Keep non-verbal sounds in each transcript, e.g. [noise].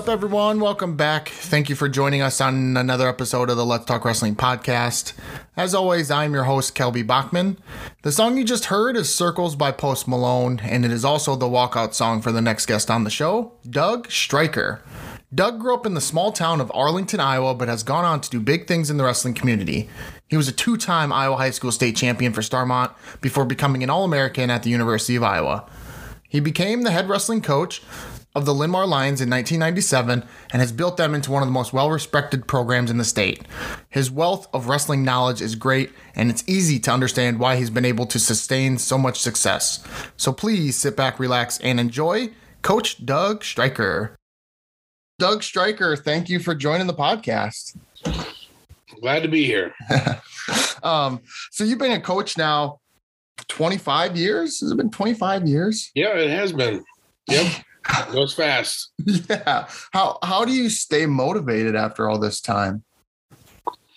up, everyone? Welcome back. Thank you for joining us on another episode of the Let's Talk Wrestling podcast. As always, I'm your host, Kelby Bachman. The song you just heard is Circles by Post Malone, and it is also the walkout song for the next guest on the show, Doug Streicher. Doug grew up in the small town of Arlington, Iowa, but has gone on to do big things in the wrestling community. He was a two time Iowa High School state champion for Starmont before becoming an All American at the University of Iowa. He became the head wrestling coach of the Linn-Mar Lions in 1997 and has built them into one of the most well respected programs in the state. His wealth of wrestling knowledge is great, and it's easy to understand why he's been able to sustain so much success. So please sit back, relax, and enjoy Coach Doug Streicher. Doug Streicher, thank you for joining the podcast. Glad to be here. [laughs] um, so you've been a coach now 25 years? Has it been 25 years? Yeah, it has been. Yep. Goes fast. [laughs] Yeah. How how do you stay motivated after all this time?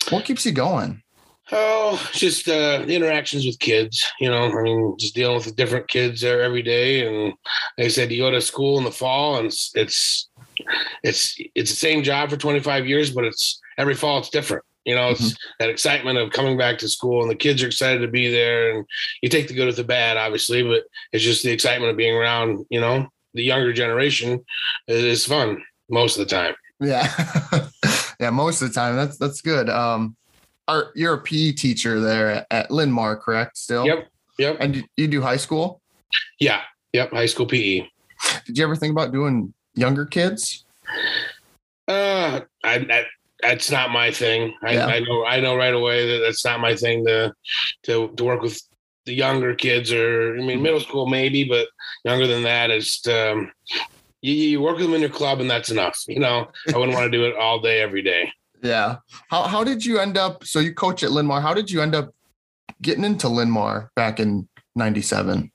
What keeps you going? Oh, just uh, the interactions with kids. You know, I mean, just dealing with different kids there every day. And like I said, you go to school in the fall, and it's it's it's, it's the same job for 25 years, but it's every fall it's different. You know, it's mm-hmm. that excitement of coming back to school, and the kids are excited to be there. And you take the good with the bad, obviously, but it's just the excitement of being around. You know, the younger generation is fun most of the time. Yeah. [laughs] yeah, most of the time. That's that's good. Um are you're a PE teacher there at, Linn-Mar, correct? Still? Yep. Yep. And you do high school? Yeah. Yep. High school PE. Did you ever think about doing younger kids? Uh I, I that's not my thing. I, yeah. I, know I know right away that that's not my thing to to to work with the younger kids or I mean middle school maybe, but younger than that is um, you, you work with them in your club and that's enough. You know, I wouldn't want to do it all day every day. [laughs] Yeah. How how did you end up? So you coach at Linn-Mar. How did you end up getting into Linn-Mar back in '97?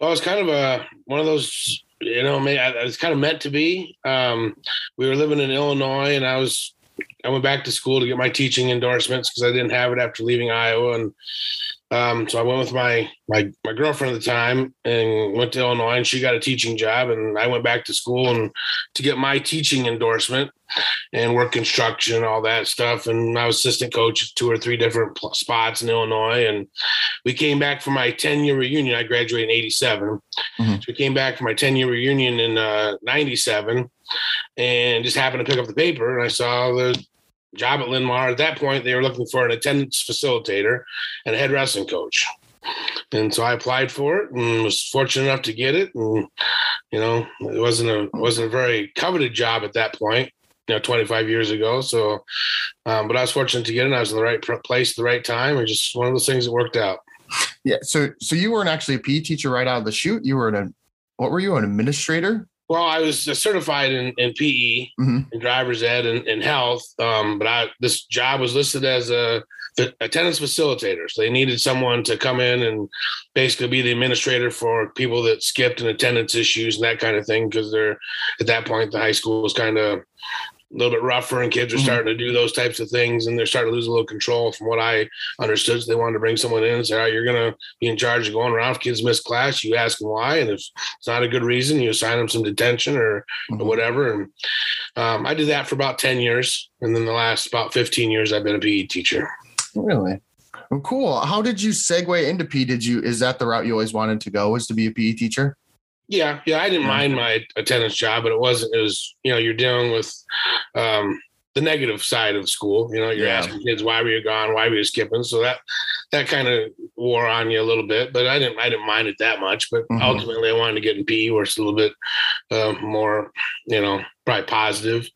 Well, it's kind of a one of those. You know, it's kind of meant to be. Um, we were living in Illinois, and I was I went back to school to get my teaching endorsements because I didn't have it after leaving Iowa, and um, so I went with my my my girlfriend at the time and went to Illinois, and she got a teaching job, and I went back to school and to get my teaching endorsement and work construction and all that stuff. And I was assistant coach at two or three different spots in Illinois. And we came back for my 10 year reunion. I graduated in 87. Mm-hmm. So we came back for my 10 year reunion in uh, 97 and just happened to pick up the paper and I saw the job at Linn-Mar. At that point, they were looking for an attendance facilitator and head wrestling coach. And so I applied for it and was fortunate enough to get it. And you know, it wasn't a wasn't a very coveted job at that point. You know, 25 years ago. So, um, but I was fortunate to get it. I was in the right place at the right time, and just one of those things that worked out. Yeah. So, so you weren't actually a PE teacher right out of the chute. You were an what were you an administrator? Well, I was certified in, in PE, mm-hmm. in driver's ed, and, and health. Um, but I this job was listed as a attendance facilitator. So they needed someone to come in and basically be the administrator for people that skipped and attendance issues and that kind of thing. Because they're at that point the high school was kind of a little bit rougher and kids are mm-hmm. starting to do those types of things and they're starting to lose a little control from what I understood. So they wanted to bring someone in and say, all right, you're going to be in charge of going around. If kids miss class, you ask them why. And if it's not a good reason, you assign them some detention or, mm-hmm. or whatever. And um, I did that for about 10 years. And then the last about 15 years, I've been a PE teacher. Really? Well, cool. How did you segue into PE? Did you, is that the route you always wanted to go was to be a PE teacher? Yeah, yeah, I didn't mind my attendance job, but it wasn't. It was you know you're dealing with um, the negative side of school. You know, you're yeah. asking kids why were you gone, why were you skipping. So that that kind of wore on you a little bit, but I didn't I didn't mind it that much. But mm-hmm. ultimately, I wanted to get in PE, where it's a little bit uh, more, you know, probably positive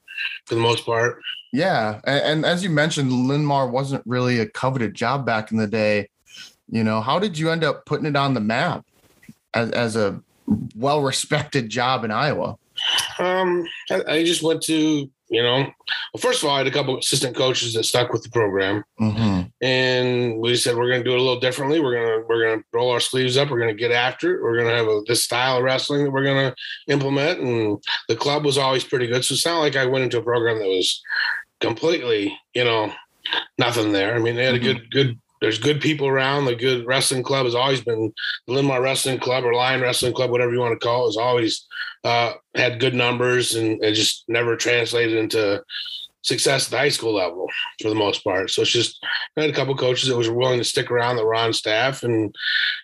for the most part. Yeah, and, and as you mentioned, Linn-Mar wasn't really a coveted job back in the day. You know, how did you end up putting it on the map as as a well respected job in Iowa? Um, I, I, just went to, you know, well, first of all, I had a couple assistant coaches that stuck with the program, mm-hmm. and we said we're going to do it a little differently. We're gonna we're gonna roll our sleeves up. We're going to get after it. We're going to have a, this style of wrestling that we're going to implement. And the club was always pretty good, so it's not like I went into a program that was completely, you know, nothing there. I mean, they had a mm-hmm. good good there's good people around. The good wrestling club has always been the Linn-Mar Wrestling Club or Lion Wrestling Club, whatever you want to call it, has always uh, had good numbers and it just never translated into success at the high school level for the most part. So it's just I had a couple coaches that was willing to stick around that were on staff, and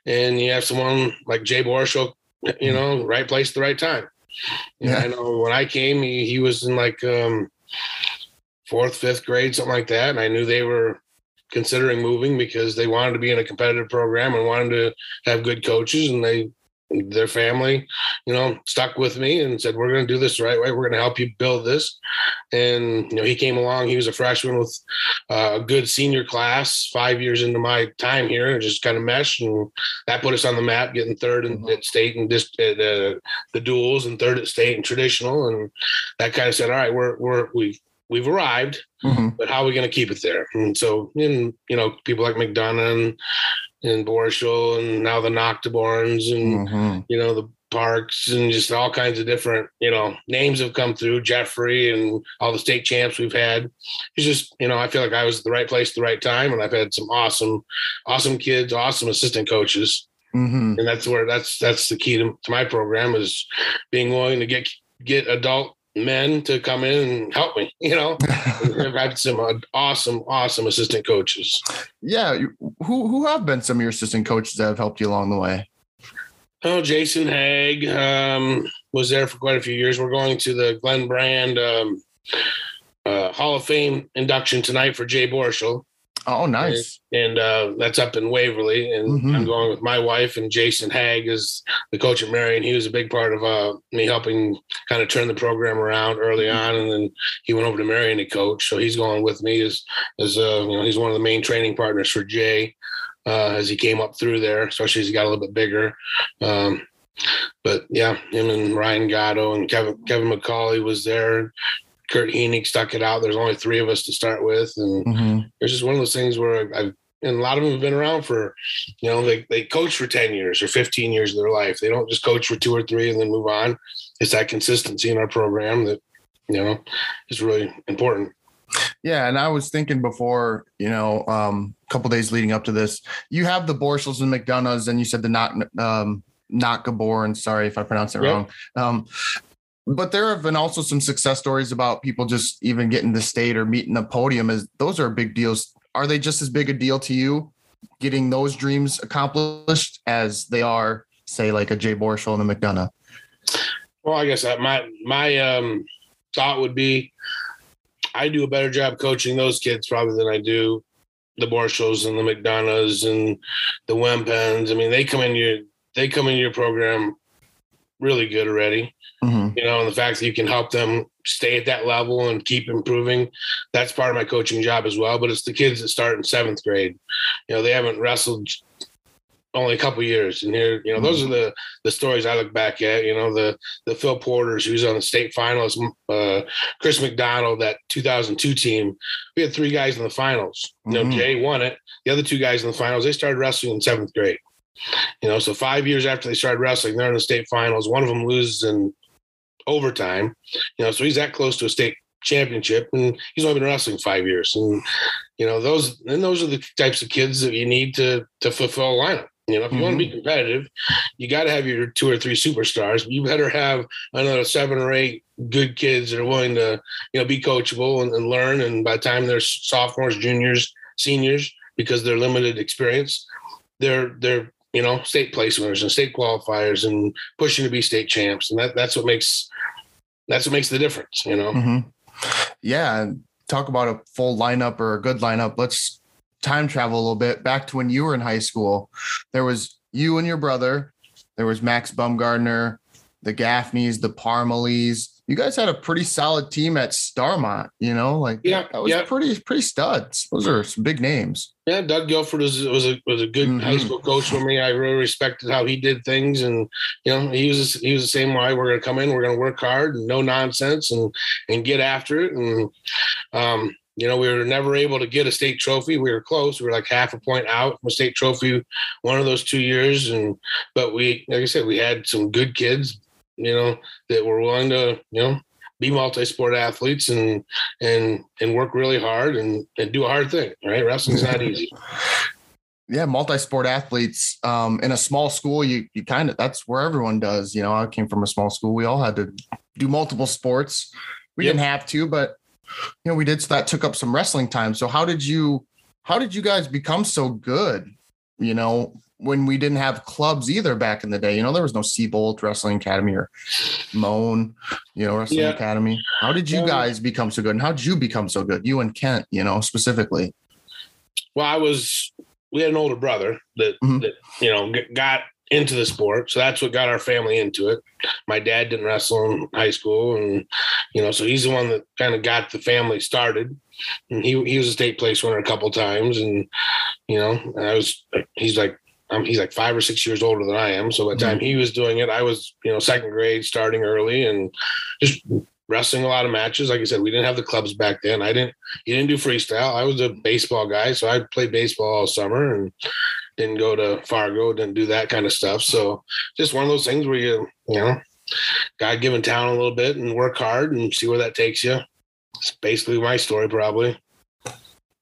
and you have someone like Jay Borschel, you know, right place at the right time. Yeah, I know when I came, he, he was in like um, fourth, fifth grade, something like that, and I knew they were considering moving because they wanted to be in a competitive program and wanted to have good coaches, and they their family, you know, stuck with me and said, "We're going to do this the right way. We're going to help you build this." And you know, he came along. He was a freshman with uh, a good senior class. Five years into my time here, and just kind of meshed, and that put us on the map, getting third in, mm-hmm. at state and just uh, the duels and third at state and traditional, and that kind of said, "All right, we're we're we." We've arrived, mm-hmm. but how are we going to keep it there? And so, in you know, people like McDonough and and Borschel and now the Noctiborns and mm-hmm. you know the Parks and just all kinds of different you know names have come through Jeffrey and all the state champs we've had. It's just you know I feel like I was at the right place at the right time and I've had some awesome awesome kids, awesome assistant coaches. Mm-hmm. And that's where that's that's the key to, to my program is being willing to get get adult men to come in and help me. [laughs] You know, [laughs] I've had some uh, awesome, awesome assistant coaches. Yeah, who who have been some of your assistant coaches that have helped you along the way? Oh, Jason Haig um, was there for quite a few years. We're going to the Glen Brand um, uh, Hall of Fame induction tonight for Jay Borschel. Oh, nice. And, and uh, that's up in Waverly. And mm-hmm. I'm going with my wife and Jason Hag is the coach at Marion. He was a big part of uh, me helping kind of turn the program around early mm-hmm. on. And then he went over to Marion to coach. So he's going with me as, as uh, you know, he's one of the main training partners for Jay uh, as he came up through there, especially as he got a little bit bigger. Um, but yeah, him and Ryan Gatto and Kevin Kevin McCauley was there. Kurt Heenig stuck it out. There's only three of us to start with, and mm-hmm. it's just one of those things where I've and a lot of them have been around for, you know, they they coach for ten years or fifteen years of their life. They don't just coach for two or three and then move on. It's that consistency in our program that you know is really important. Yeah, and I was thinking before, you know, um, a couple days leading up to this, you have the Borschels and McDonoughs, and you said the not um, not Gabor, and sorry if I pronounced it yep. wrong. Um, but there have been also some success stories about people just even getting the state or meeting the podium as those are big deals. Are they just as big a deal to you getting those dreams accomplished as they are say like a jay borschel and a mcdonough? Well i guess my my um thought would be i do a better job coaching those kids probably than i do the borschels and the mcdonoughs and the wempens. I mean they come in your they come in your program really good already. Mm-hmm. You know, and the fact that you can help them stay at that level and keep improving, that's part of my coaching job as well. But it's the kids that start in seventh grade. You know, they haven't wrestled only a couple years and here you know those are the the stories i look back at you know the the phil porters who's on the state finals uh, chris mcdonald that 2002 team we had three guys in the finals you know mm-hmm. jay won it the other two guys in the finals they started wrestling in seventh grade you know so five years after they started wrestling they're in the state finals one of them loses in overtime. You know, so he's that close to a state championship, and he's only been wrestling five years. And you know, those and those are the types of kids that you need to to fulfill a lineup. You know, if you mm-hmm. want to be competitive, you got to have your two or three superstars. You better have another seven or eight good kids that are willing to, you know, be coachable and, and learn. And by the time they're sophomores, juniors, seniors, because they're limited experience, they're they're you know, state place and state qualifiers and pushing to be state champs. And that, that's what makes, that's what makes the difference, you know? Mm-hmm. Yeah. Talk about a full lineup or a good lineup. Let's time travel a little bit back to when you were in high school. There was you and your brother. There was Max Bumgardner, the Gaffneys, the Parmalees. You guys had a pretty solid team at Starmont, you know, like yeah, that was yeah. pretty pretty studs. Those are some big names. Yeah, Doug Guilford was was a was a good mm-hmm. high school coach for me. I really respected how he did things, and you know, he was he was the same way. We're going to come in, we're going to work hard, and no nonsense, and and get after it. And um, you know, we were never able to get a state trophy. We were close. We were like half a point out from a state trophy one of those two years, and but we, like I said, we had some good kids, you know, that we were willing to, you know, be multi-sport athletes and and and work really hard and and do a hard thing. Right, wrestling's not [laughs] easy. yeah, multi-sport athletes um, in a small school, you you kind of that's where everyone does. You know, I came from a small school. We all had to do multiple sports. We Yep. didn't have to, but you know, we did. So that took up some wrestling time. So how did you how did you guys become so good? You know, when we didn't have clubs either back in the day. You know, there was no Seabolt Wrestling Academy or Moan, you know, Wrestling Yeah. Academy. How did you guys become so good? And how did you become so good? You and Kent, you know, specifically. Well, I was. We had an older brother that Mhm. that you know got into the sport, so that's what got our family into it. My dad didn't wrestle in high school, and you know, so he's the one that kind of got the family started. And he he was a state place winner a couple times, and you know, I was. He's like. Um, he's like five or six years older than I am. So by the time he was doing it, I was, you know, second grade, starting early, and just wrestling a lot of matches. Like I said, we didn't have the clubs back then. I didn't He didn't do freestyle. I was a baseball guy, so I played baseball all summer and didn't go to Fargo, didn't do that kind of stuff. So just one of those things where you, you know, God given talent a little bit and work hard and see where that takes you. It's basically my story, probably.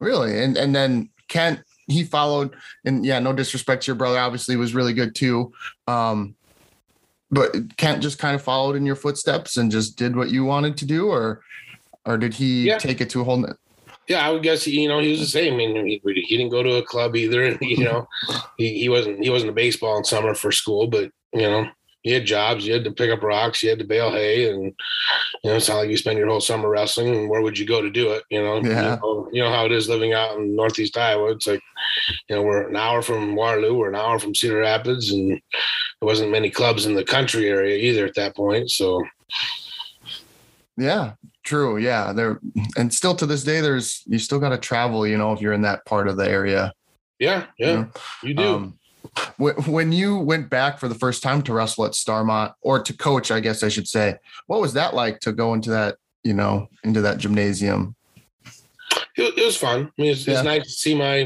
Really? And and then Kent, he followed, and yeah, no disrespect to your brother, obviously was really good too. Um, but Kent just kind of followed in your footsteps and just did what you wanted to do, or or did he Yeah. take it to a whole n- Yeah, I would guess you know he was the same. I mean, he, he didn't go to a club either. [laughs] You know, he, he wasn't he wasn't a baseball in summer for school, but you know he had jobs. You had to pick up rocks. You had to bale hay, and you know it's not like you spend your whole summer wrestling. And where would you go to do it? You know, Yeah. you know, you know how it is living out in Northeast Iowa. It's like you know we're an hour from Waterloo, we're an hour from Cedar Rapids, and there wasn't many clubs in the country area either at that point. So Yeah, true. Yeah, there and still to this day, there's you still got to travel. You know, if you're in that part of the area. yeah, yeah, you know? you do. Um, when, you went back for the first time to wrestle at Starmont or to coach, I guess I should say, what was that like to go into that, you know, into that gymnasium? it, it was fun. I mean, it's, Yeah. it's nice to see my,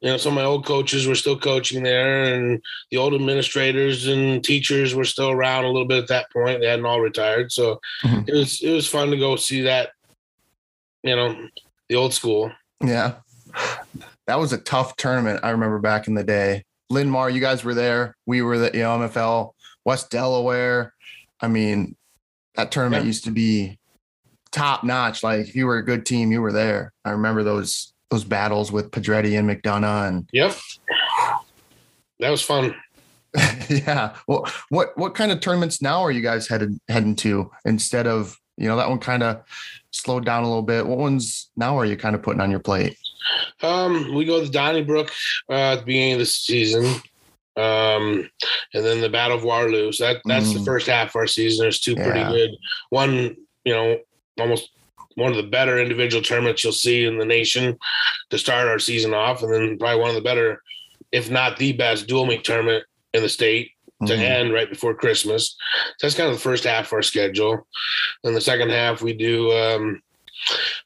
you know, some of my old coaches were still coaching there, and the old administrators and teachers were still around a little bit at that point. They hadn't all retired, so Mhm. it was it was fun to go see that, you know, the old school. Yeah. That was a tough tournament. I remember back in the day. Linn-Mar, you guys were there. We were the you know, MFL, West Delaware. I mean, that tournament Yeah. used to be top notch. Like if you were a good team, you were there. I remember those those battles with Padretti and McDonough and Yep, that was fun. [laughs] yeah. Well, what what kind of tournaments now are you guys headed heading to instead of you know that one kind of slowed down a little bit? What ones now are you kind of putting on your plate? Um, we go to Donnybrook uh, at the beginning of the season, um, and then the Battle of Waterloo. So that that's the Mm. first half of our season. There's two pretty Yeah. good. One, you know, almost one of the better individual tournaments you'll see in the nation to start our season off, and then probably one of the better, if not the best, dual meet tournament in the state to Mhm. end right before Christmas. So that's kind of the first half of our schedule. Then the second half we do um,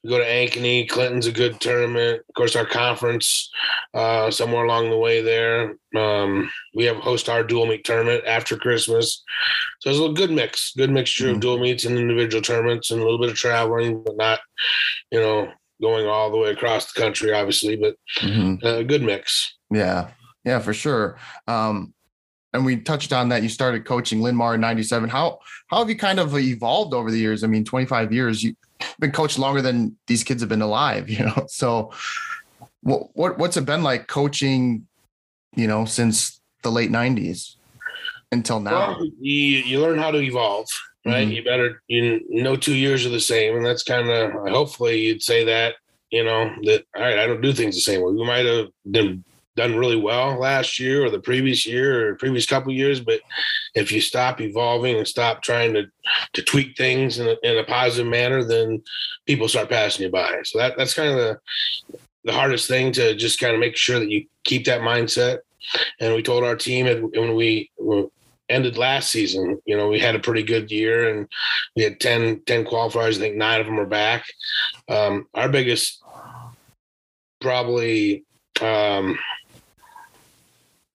we go to Ankeny. Clinton's a good tournament. Of course, our conference uh, somewhere along the way there. Um, we have host our dual meet tournament after Christmas. So it's a good mix, good mixture Mhm. of dual meets and individual tournaments and a little bit of traveling, but not, you know, going all the way across the country, obviously, but Mhm. a good mix. Yeah, yeah, for sure. Um, and we touched on that. You started coaching Linn-Mar in '97. How how have you kind of evolved over the years? I mean, 25 years. You've been coached longer than these kids have been alive. [laughs] You know, so what what what's it been like coaching? You know, since the late '90s until now. Well, you you learn how to evolve, right? Mhm. You better you know two years are the same, and that's kind of hopefully you'd say that you know that all right, I don't do things the same way. We might have done done really well last year or the previous year or previous couple years, but if you stop evolving and stop trying to to tweak things in a, in a positive manner, then people start passing you by. So that that's kind of the the hardest thing to just kind of make sure that you keep that mindset. And we told our team when we ended last season, you know, we had a pretty good year and we had 10, 10 qualifiers. I think nine of them are back. Um, our biggest probably um,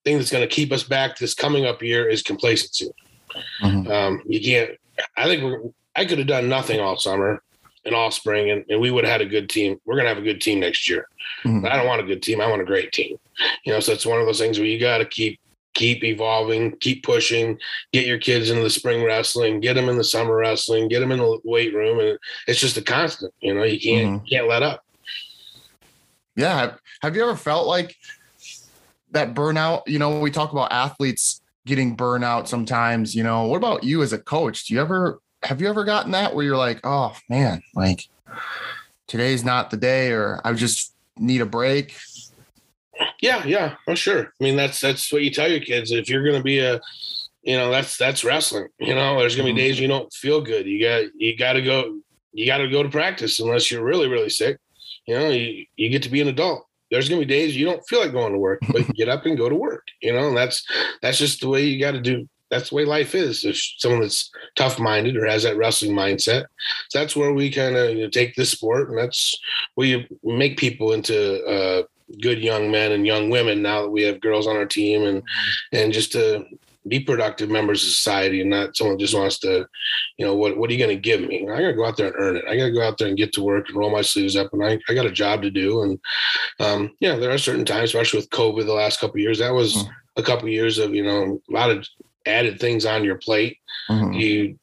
thing that's going to keep us back this coming up year is complacency. Mhm. Um, you can't, I think we're, I could have done nothing all summer and all spring and, and we would have had a good team. We're going to have a good team next year. Mhm. But I don't want a good team. I want a great team. you know, so it's one of those things where you got to keep keep evolving, keep pushing, get your kids into the spring wrestling, get them in the summer wrestling, get them in the weight room, and it's just a constant. You know, you can't mm-hmm. can't let up. Yeah. Have you ever felt like that burnout? You know, we talk about athletes getting burnout sometimes. You know, what about you as a coach? Do you ever have you ever gotten that where you're like, oh man, like today's not the day, or I just need a break? Yeah, yeah, oh sure. I mean, that's that's what you tell your kids. If you're going to be a, you know, that's that's wrestling. You know, there's going to be mm-hmm. days you don't feel good. You got you got to go. You got to go to practice unless you're really really sick. You know, you, you get to be an adult. There's gonna be days you don't feel like going to work, but get up and go to work. You know, and that's that's just the way you got to do. That's the way life is. If someone that's tough minded or has that wrestling mindset, so that's where we kind of you know, take this sport, and that's where you make people into uh, good young men and young women. Now that we have girls on our team, and and just to be productive members of society and not someone just wants to, you know, what what are you going to give me? I got to go out there and earn it. I got to go out there and get to work and roll my sleeves up. And I, I got a job to do. And um, yeah, there are certain times, especially with COVID the last couple years, that was mm-hmm. a couple of years of you know a lot of added things on your plate. Mm-hmm. You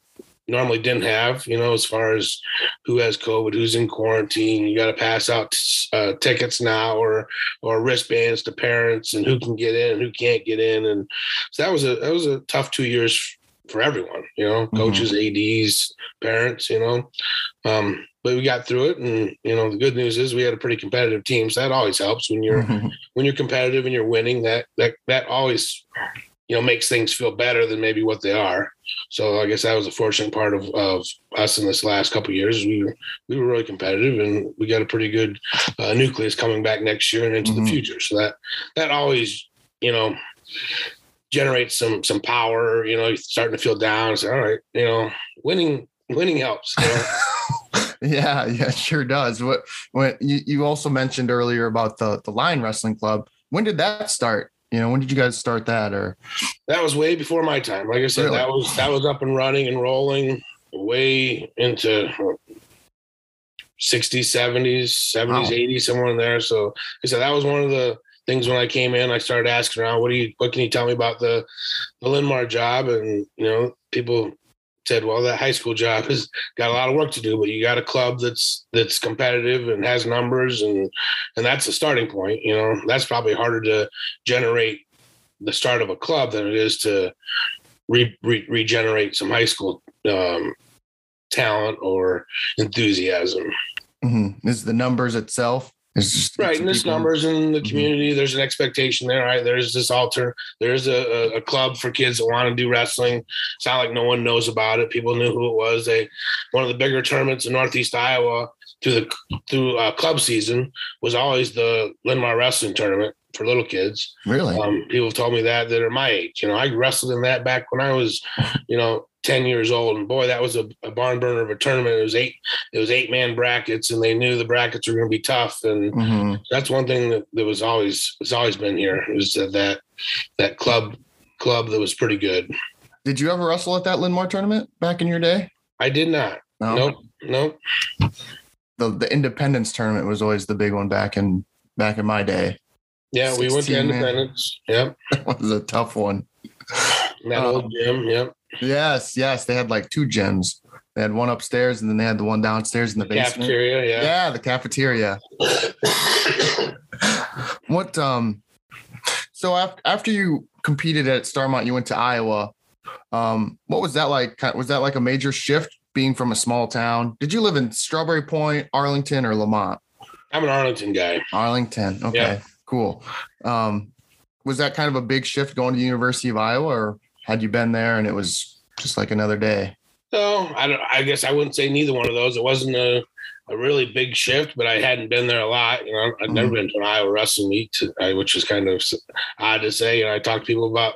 normally didn't have, you know, as far as who has COVID, who's in quarantine. You got to pass out uh, tickets now or or wristbands to parents and who can get in and who can't get in. And so that was a that was a tough two years for everyone, you know, mm-hmm. coaches, ads, parents, you know. Um, but we got through it, and you know, the good news is we had a pretty competitive team, so that always helps when you're mm-hmm. when you're competitive and you're winning. That that that always you know makes things feel better than maybe what they are. So I guess that was a fortunate part of, of us in this last couple years. We were we were really competitive, and we got a pretty good uh, nucleus coming back next year and into mm-hmm. the future. So that that always you know generates some some power. You know, you're starting to feel down. Say, all right, you know, winning winning helps. You know? [laughs] yeah, yeah, sure does. What when you, you also mentioned earlier about the the Lion Wrestling Club. When did that start? You know, when did you guys start that? Or that was way before my time. Like I said, really? that was that was up and running and rolling way into 60s, 70s, 70s, wow. 80s, somewhere in there. So like I said that was one of the things when I came in. I started asking around, what do you what can you tell me about the the Linn-Mar job? And you know, people said, well, that high school job has got a lot of work to do, but you got a club that's that's competitive and has numbers, and and that's a starting point. You know, that's probably harder to generate the start of a club than it is to re, re, regenerate some high school um, talent or enthusiasm. Mm-hmm. Is the numbers itself it's just, right, and there's numbers in the mm-hmm. community. Mm-hmm. There's an expectation there. Right, there's this altar. There's a, a, club for kids that want to do wrestling. It's not like no one knows about it. People knew who it was. They one of the bigger tournaments in Northeast Iowa through the through uh, club season was always the Linn-Mar Wrestling Tournament for little kids. Really? Um, people told me that that are my age. You know, I wrestled in that back when I was, you know, 10 years old. And boy, that was a, a barn burner of a tournament. It was eight, it was eight man brackets and they knew the brackets were going to be tough. And mm-hmm. that's one thing that, that was always, has always been here is that, that, that club, club that was pretty good. Did you ever wrestle at that Linn-Mar tournament back in your day? I did not. No. Nope. Nope. The, the independence tournament was always the big one back in, back in my day. Yeah. We went to independence. Yep. [laughs] That was a tough one. That um, old gym. Yep. Yes, yes. They had like two gyms. They had one upstairs and then they had the one downstairs in the, the basement. Cafeteria, yeah. Yeah, the cafeteria. [coughs] what um so after after you competed at Starmont, you went to Iowa. Um, what was that like? Was that like a major shift being from a small town? Did you live in Strawberry Point, Arlington, or Lamont? I'm an Arlington guy. Arlington. Okay, yeah. Cool. Um, was that kind of a big shift going to the University of Iowa, or had you been there and it was just like another day? So I don't. I guess I wouldn't say neither one of those. It wasn't a, a really big shift, but I hadn't been there a lot. You know, I'd never mm-hmm. been to an Iowa wrestling meet, which is kind of odd to say. And I talked to people about,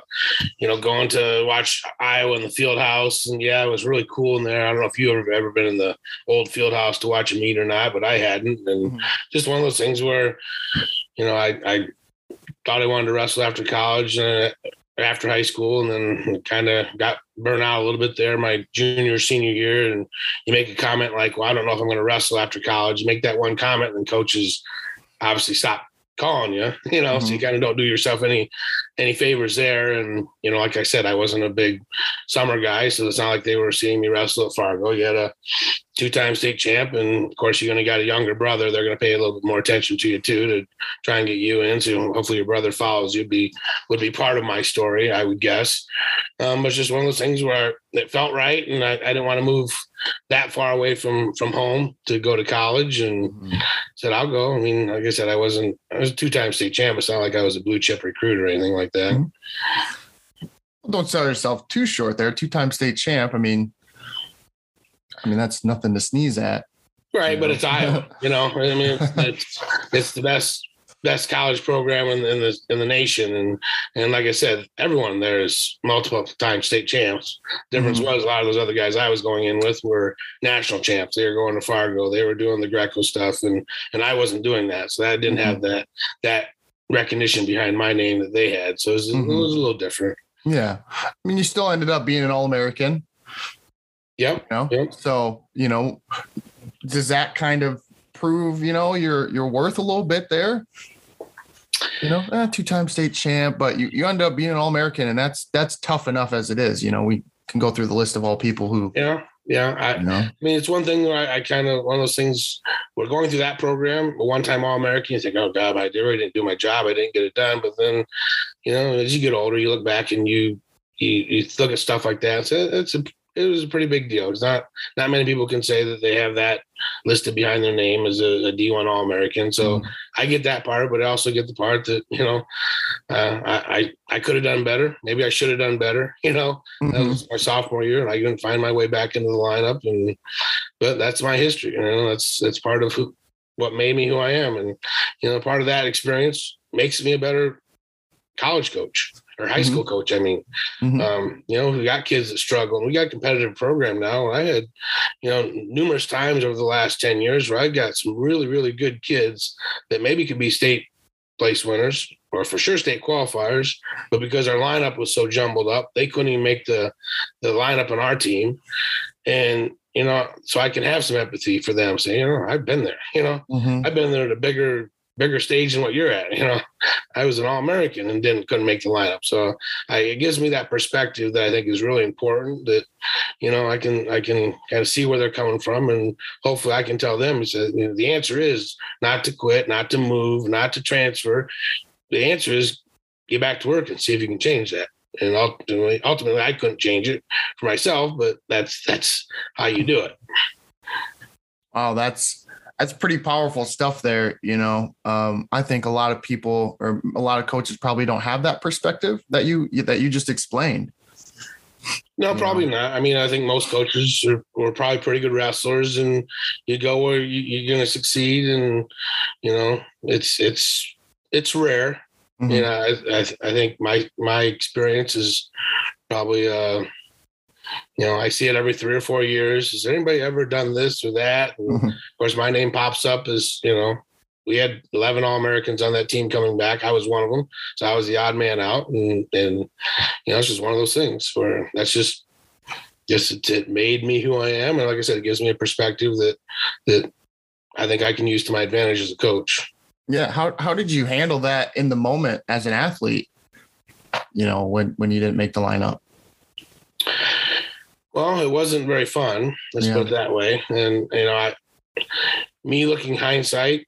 you know, going to watch Iowa in the field house, and yeah, it was really cool in there. I don't know if you ever ever been in the old field house to watch a meet or not, but I hadn't, and mm-hmm. just one of those things where, you know, I I thought I wanted to wrestle after college, and after high school and then kind of got burnt out a little bit there my junior senior year and you make a comment like well i don't know if i'm going to wrestle after college you make that one comment and coaches obviously stop calling you, [laughs] you know, mm-hmm. so you mm-hmm. kind of don't do yourself any any favors there. And you know, like I said, I wasn't a big summer guy, so it's not like they were seeing me wrestle at Fargo. You had a two-time state champ, and of course, you're going to got a younger brother. They're going to pay a little bit more attention to you too to try and get you in. So hopefully, your brother follows You'd Be would be part of my story, I would guess. Um, but it's just one of those things where it felt right, and I, I didn't want to move that far away from from home to go to college, and mm-hmm. said I'll go. I mean, like I said, I wasn't. I was a two-time state champ. It's not like I was a blue chip recruit or anything like that. Mm-hmm. Well, don't sell yourself too short there. Two-time state champ. I mean, I mean, that's nothing to sneeze at. Right, but it's Iowa. You know, I mean, it's, [laughs] it's, it's the best best college program in, in, the in the nation, and and like I said, everyone there is multiple time state champs. Difference mm-hmm. was a lot of those other guys I was going in with were national champs. They were going to Fargo. They were doing the Greco stuff, and and I wasn't doing that, so I didn't mm-hmm. have that that recognition behind my name that they had. So it was, mm-hmm. it was a little different. Yeah, I mean, you still ended up being an All American. Yep. You know? Yep. So, you know, does that kind of prove, you know, your your worth a little bit there? You know, eh, two-time state champ, but you, you end up being an all-American, and that's that's tough enough as it is. You know, we can go through the list of all people who Yeah, yeah. I, you know? I mean, it's one thing where I, I kind of one of those things. We're going through that program, a one-time All-American. You think, oh God, I really didn't do my job. I didn't get it done. But then, you know, as you get older, you look back and you you, you look at stuff like that. So it's a it was a pretty big deal. It's not not many people can say that they have that listed behind their name as a a D1 All American. So mm-hmm. I get that part, but I also get the part that you know uh, I I, I could have done better. Maybe I should have done better. You know, mm-hmm. that was my sophomore year, and I couldn't find my way back into the lineup. And but that's my history. You know, that's that's part of who, what made me who I am, and you know, part of that experience makes me a better college coach or high mm-hmm. school coach. I mean, mm-hmm. um, you know, we got kids that struggle and we got a competitive program now. I had, you know, numerous times over the last 10 years where I've got some really, really good kids that maybe could be state place winners or for sure state qualifiers, but because our lineup was so jumbled up, they couldn't even make the the lineup on our team. And you know, so I can have some empathy for them, saying, you know, I've been there, you know, mm-hmm. I've been there at a bigger bigger stage than what you're at. You know, [laughs] I was an All American and didn't couldn't make the lineup. So I, it gives me that perspective that I think is really important. That you know I can I can kind of see where they're coming from, and hopefully I can tell them. Uh, you know, the answer is not to quit, not to move, not to transfer. The answer is get back to work and see if you can change that. And ultimately, ultimately, I couldn't change it for myself, but that's that's how you do it. Wow, that's that's pretty powerful stuff there. You know, um, I think a lot of people or a lot of coaches probably don't have that perspective that you that you just explained. No, you probably know? not. I mean, I think most coaches are, are probably pretty good wrestlers, and you go where you, are going to succeed, and you know, it's it's it's rare. Mm-hmm. You know, I, I, I think my my experience is probably uh you know, I see it every three or four years. Has anybody ever done this or that? Mm-hmm. Of course, my name pops up as, you know, we had 11 All Americans on that team coming back. I was one of them. So I was the odd man out. And, and you know, it's just one of those things where that's just, just it, it made me who I am. And like I said, it gives me a perspective that, that I think I can use to my advantage as a coach. Yeah. How, how did you handle that in the moment as an athlete? You know, when, when you didn't make the lineup? Well, it wasn't very fun. Let's yeah. put it that way. And you know, I, me looking hindsight,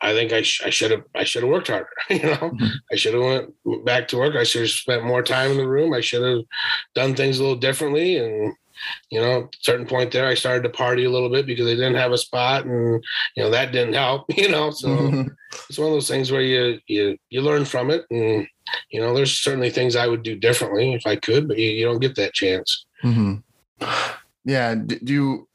I think I, sh- I should have I should have worked harder. [laughs] You know, mm-hmm. I should have went back to work. I should have spent more time in the room. I should have done things a little differently. And you know, certain point there, I started to party a little bit because I didn't have a spot, and you know that didn't help. [laughs] You know, so mm-hmm. it's one of those things where you you you learn from it, and you know, there's certainly things I would do differently if I could, but you, you don't get that chance. Mm-hmm. Yeah. Do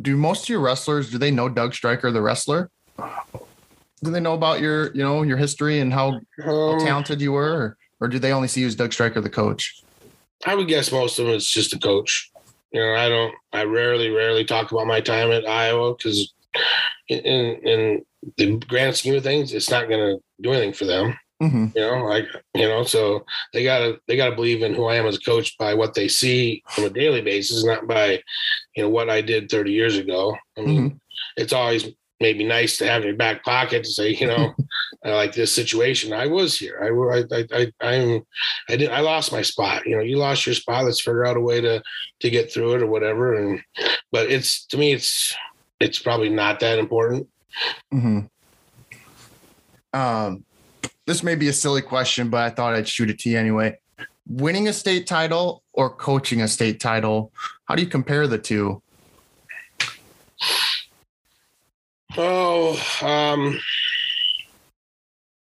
do most of your wrestlers, do they know Doug Streicher, the wrestler? Do they know about your, you know, your history and how, um, how talented you were? Or, or do they only see you as Doug Streicher, the coach? I would guess most of them it's just a coach. You know, I don't, I rarely, rarely talk about my time at Iowa because in, in the grand scheme of things, it's not going to do anything for them. Mm-hmm. You know, like you know, so they gotta they gotta believe in who I am as a coach by what they see on a daily basis, not by you know what I did 30 years ago. I mean, mm-hmm. it's always maybe nice to have in your back pocket to say, you know, [laughs] I like this situation. I was here. I, I, I, I, am I didn't, I lost my spot. You know, you lost your spot. Let's figure out a way to, to get through it or whatever. And, but it's, to me, it's, it's probably not that important. Mm-hmm. Um, this may be a silly question, but I thought I'd shoot it to you anyway. Winning a state title or coaching a state title, how do you compare the two? Oh, um,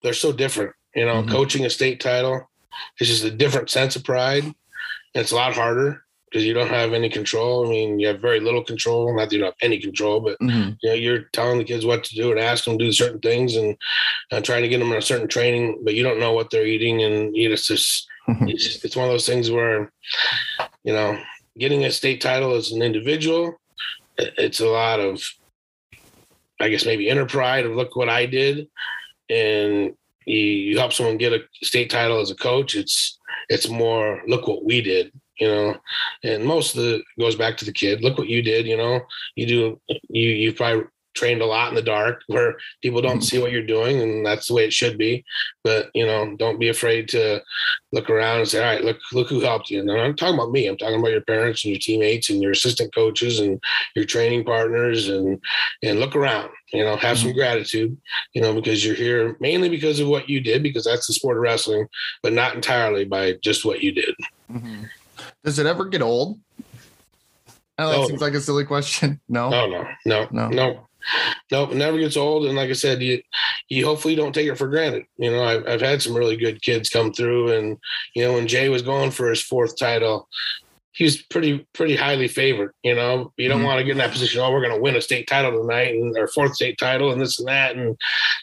they're so different. You know, mm-hmm. coaching a state title is just a different sense of pride. And it's a lot harder because you don't have any control. I mean, you have very little control. Not that you don't have any control, but mm-hmm. you know, you're telling the kids what to do and ask them to do certain things and uh, trying to get them in a certain training, but you don't know what they're eating, and you know, it's just mm-hmm. it's, it's one of those things where you know, getting a state title as an individual, it's a lot of, I guess maybe inner pride of look what I did, and you, you help someone get a state title as a coach. It's it's more look what we did you know and most of the goes back to the kid. Look what you did you know. You do you you probably trained a lot in the dark where people don't see what you're doing and that's the way it should be. But you know don't be afraid to look around and say all right look look who helped you. And i'm not talking about me. I'm talking about your parents and your teammates and your assistant coaches and your training partners and and look around you know have mm-hmm. some gratitude you know because you're here mainly because of what you did because that's the sport of wrestling but not entirely by just what you did. Mm-hmm. Does it ever get old? I know that oh. seems like a silly question. No. No, no, no, no, no. Nope, it never gets old. And like I said, you you hopefully don't take it for granted. You know, I've, I've had some really good kids come through, and you know, when Jay was going for his fourth title, he was pretty pretty highly favored. You know, you don't mm-hmm. want to get in that position. Oh, we're going to win a state title tonight, and our fourth state title, and this and that, and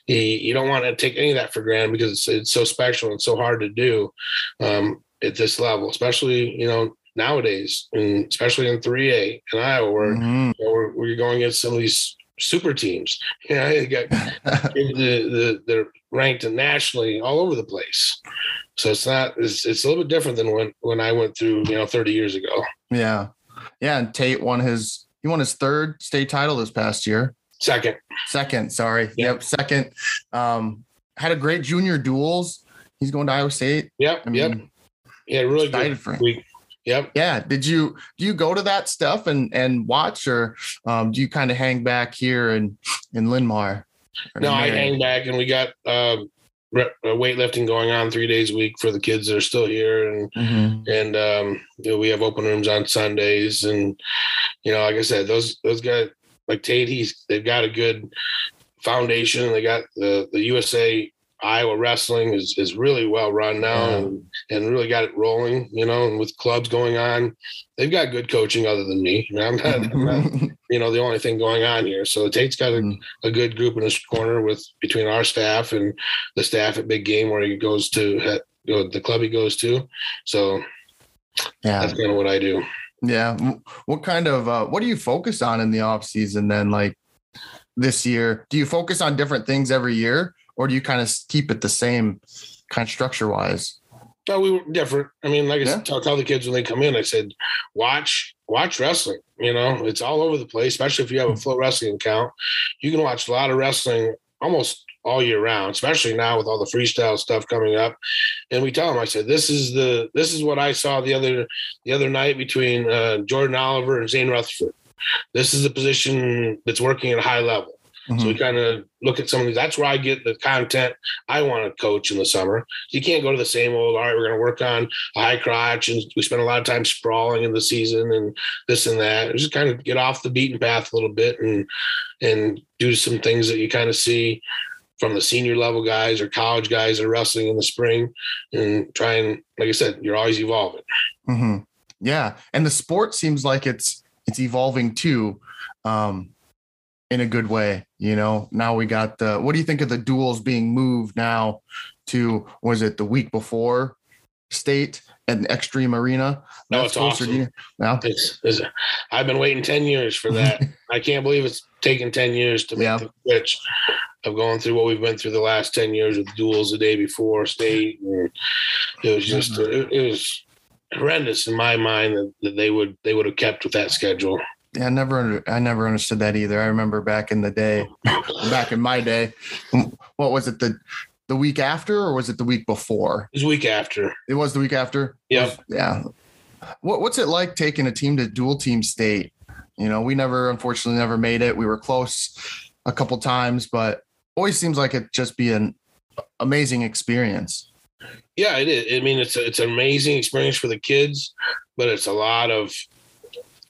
you, you don't want to take any of that for granted because it's, it's so special and so hard to do. Um, at this level, especially you know nowadays, and especially in 3A in Iowa, where, mm-hmm. where, where, you're going against some of these super teams. You know, you got the, the they're ranked nationally all over the place. So it's not it's, it's a little bit different than when when I went through you know 30 years ago. Yeah, yeah. And Tate won his he won his third state title this past year. Second. Second. Sorry. Yep. yep second. Um, had a great junior duels. He's going to Iowa State. Yep. I mean, yep. Yeah, really excited good for him. week. Yep. Yeah. Did you do you go to that stuff and and watch, or um, do you kind of hang back here in in Linn-Mar? No, I hang back, and we got um, weightlifting going on three days a week for the kids that are still here, and mm-hmm. and um, you know, we have open rooms on Sundays, and you know, like I said, those those guys like Tate, he's they've got a good foundation. They got the the USA Iowa wrestling is, is really well run now yeah. and, and really got it rolling, you know, and with clubs going on, they've got good coaching other than me. I'm not, I'm not [laughs] you know, the only thing going on here. So Tate's got a, mm. a, good group in his corner with between our staff and the staff at Big Game where he goes to the club he goes to. So yeah, that's kind of what I do. Yeah. What kind of, uh, what do you focus on in the off season then? Like this year, do you focus on different things every year? Or do you kind of keep it the same kind of structure wise? No, we were different. I mean, like I yeah. tell, tell the kids when they come in, I said, watch, watch wrestling. You know, it's all over the place, especially if you have a FloWrestling account. You can watch a lot of wrestling almost all year round, especially now with all the freestyle stuff coming up. And we tell them, I said, this is the this is what I saw the other the other night between uh, Jordan Oliver and Zain Retherford. This is the position that's working at a high level. Mm-hmm. So we kind of look at some of these. That's where I get the content I want to coach in the summer. You can't go to the same old, all right, we're going to work on a high crotch. And we spend a lot of time sprawling in the season and this and that. Just kind of get off the beaten path a little bit and, and do some things that you kind of see from the senior level guys or college guys that are wrestling in the spring and try and, like I said, you're always evolving. Mm-hmm. Yeah. And the sport seems like it's, it's evolving too. Um, in a good way. You know, now we got the. What do you think of the duels being moved now to? Was it the week before state and Xtream Arena? No, it's awesome. Yeah, it's, it's, I've been waiting ten years for that. [laughs] I can't believe it's taken ten years to make yeah. the switch of going through what we've been through the last ten years with duels the day before state. And it was just it, it was horrendous in my mind that, that they would they would have kept with that schedule. Yeah, I never under, I never understood that either. I remember back in the day, back in my day, what was it the the week after or was it the week before? It was week after. It was the week after. Yeah. Yeah. What what's it like taking a team to dual team state? You know, we never unfortunately never made it. We were close a couple times, but always seems like it just be an amazing experience. Yeah, it is. I mean, it's a, it's an amazing experience for the kids, but it's a lot of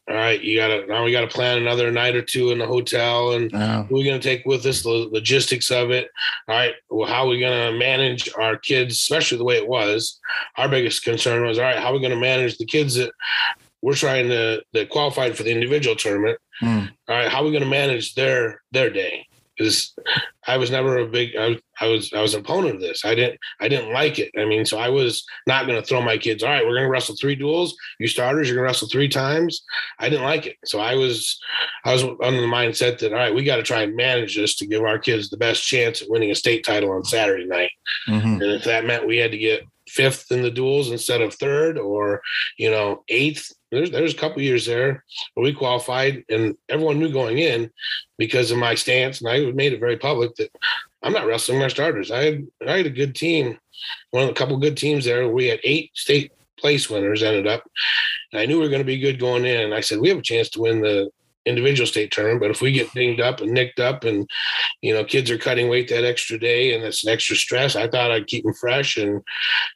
all right, you gotta now we gotta plan another night or two in the hotel and Yeah. who are we gonna take with us, the logistics of it. All right, well, how are we gonna manage our kids, especially the way it was? Our biggest concern was all right, how are we gonna manage the kids that we're trying to that qualified for the individual tournament? Hmm. All right, how are we gonna manage their their day? Because I was never a big I, was- I was I was an opponent of this. I didn't I didn't like it. I mean, so I was not gonna throw my kids, all right, we're gonna wrestle three duels, you starters, you're gonna wrestle three times. I didn't like it. So I was I was under the mindset that all right, we got to try and manage this to give our kids the best chance at winning a state title on Saturday night. Mhm. And if that meant we had to get fifth in the duels instead of third or, you know, eighth, there's there's a couple years there where we qualified and everyone knew going in because of my stance, and I made it very public that I'm not wrestling my starters. I had I had a good team, one of the couple good teams there. We had eight state place winners ended up. And I knew we were going to be good going in. I said, we have a chance to win the individual state tournament, but if we get dinged up and nicked up and you know kids are cutting weight that extra day and it's an extra stress i thought i'd keep them fresh and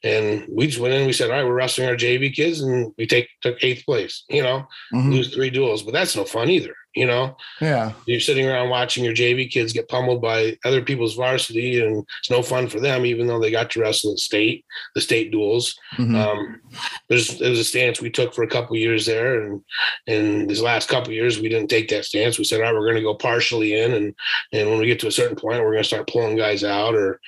and we just went in and we said all right we're wrestling our jv kids and we take took eighth place you know Mhm. lose three duels but that's no fun either you know Yeah. you're sitting around watching your jv kids get pummeled by other people's varsity and it's no fun for them even though they got to wrestle the state the state duels Mhm. um, there's there was a stance we took for a couple years there, and in these last couple years we didn't take that stance. We said, all right, we're going to go partially in, and and when we get to a certain point, we're going to start pulling guys out or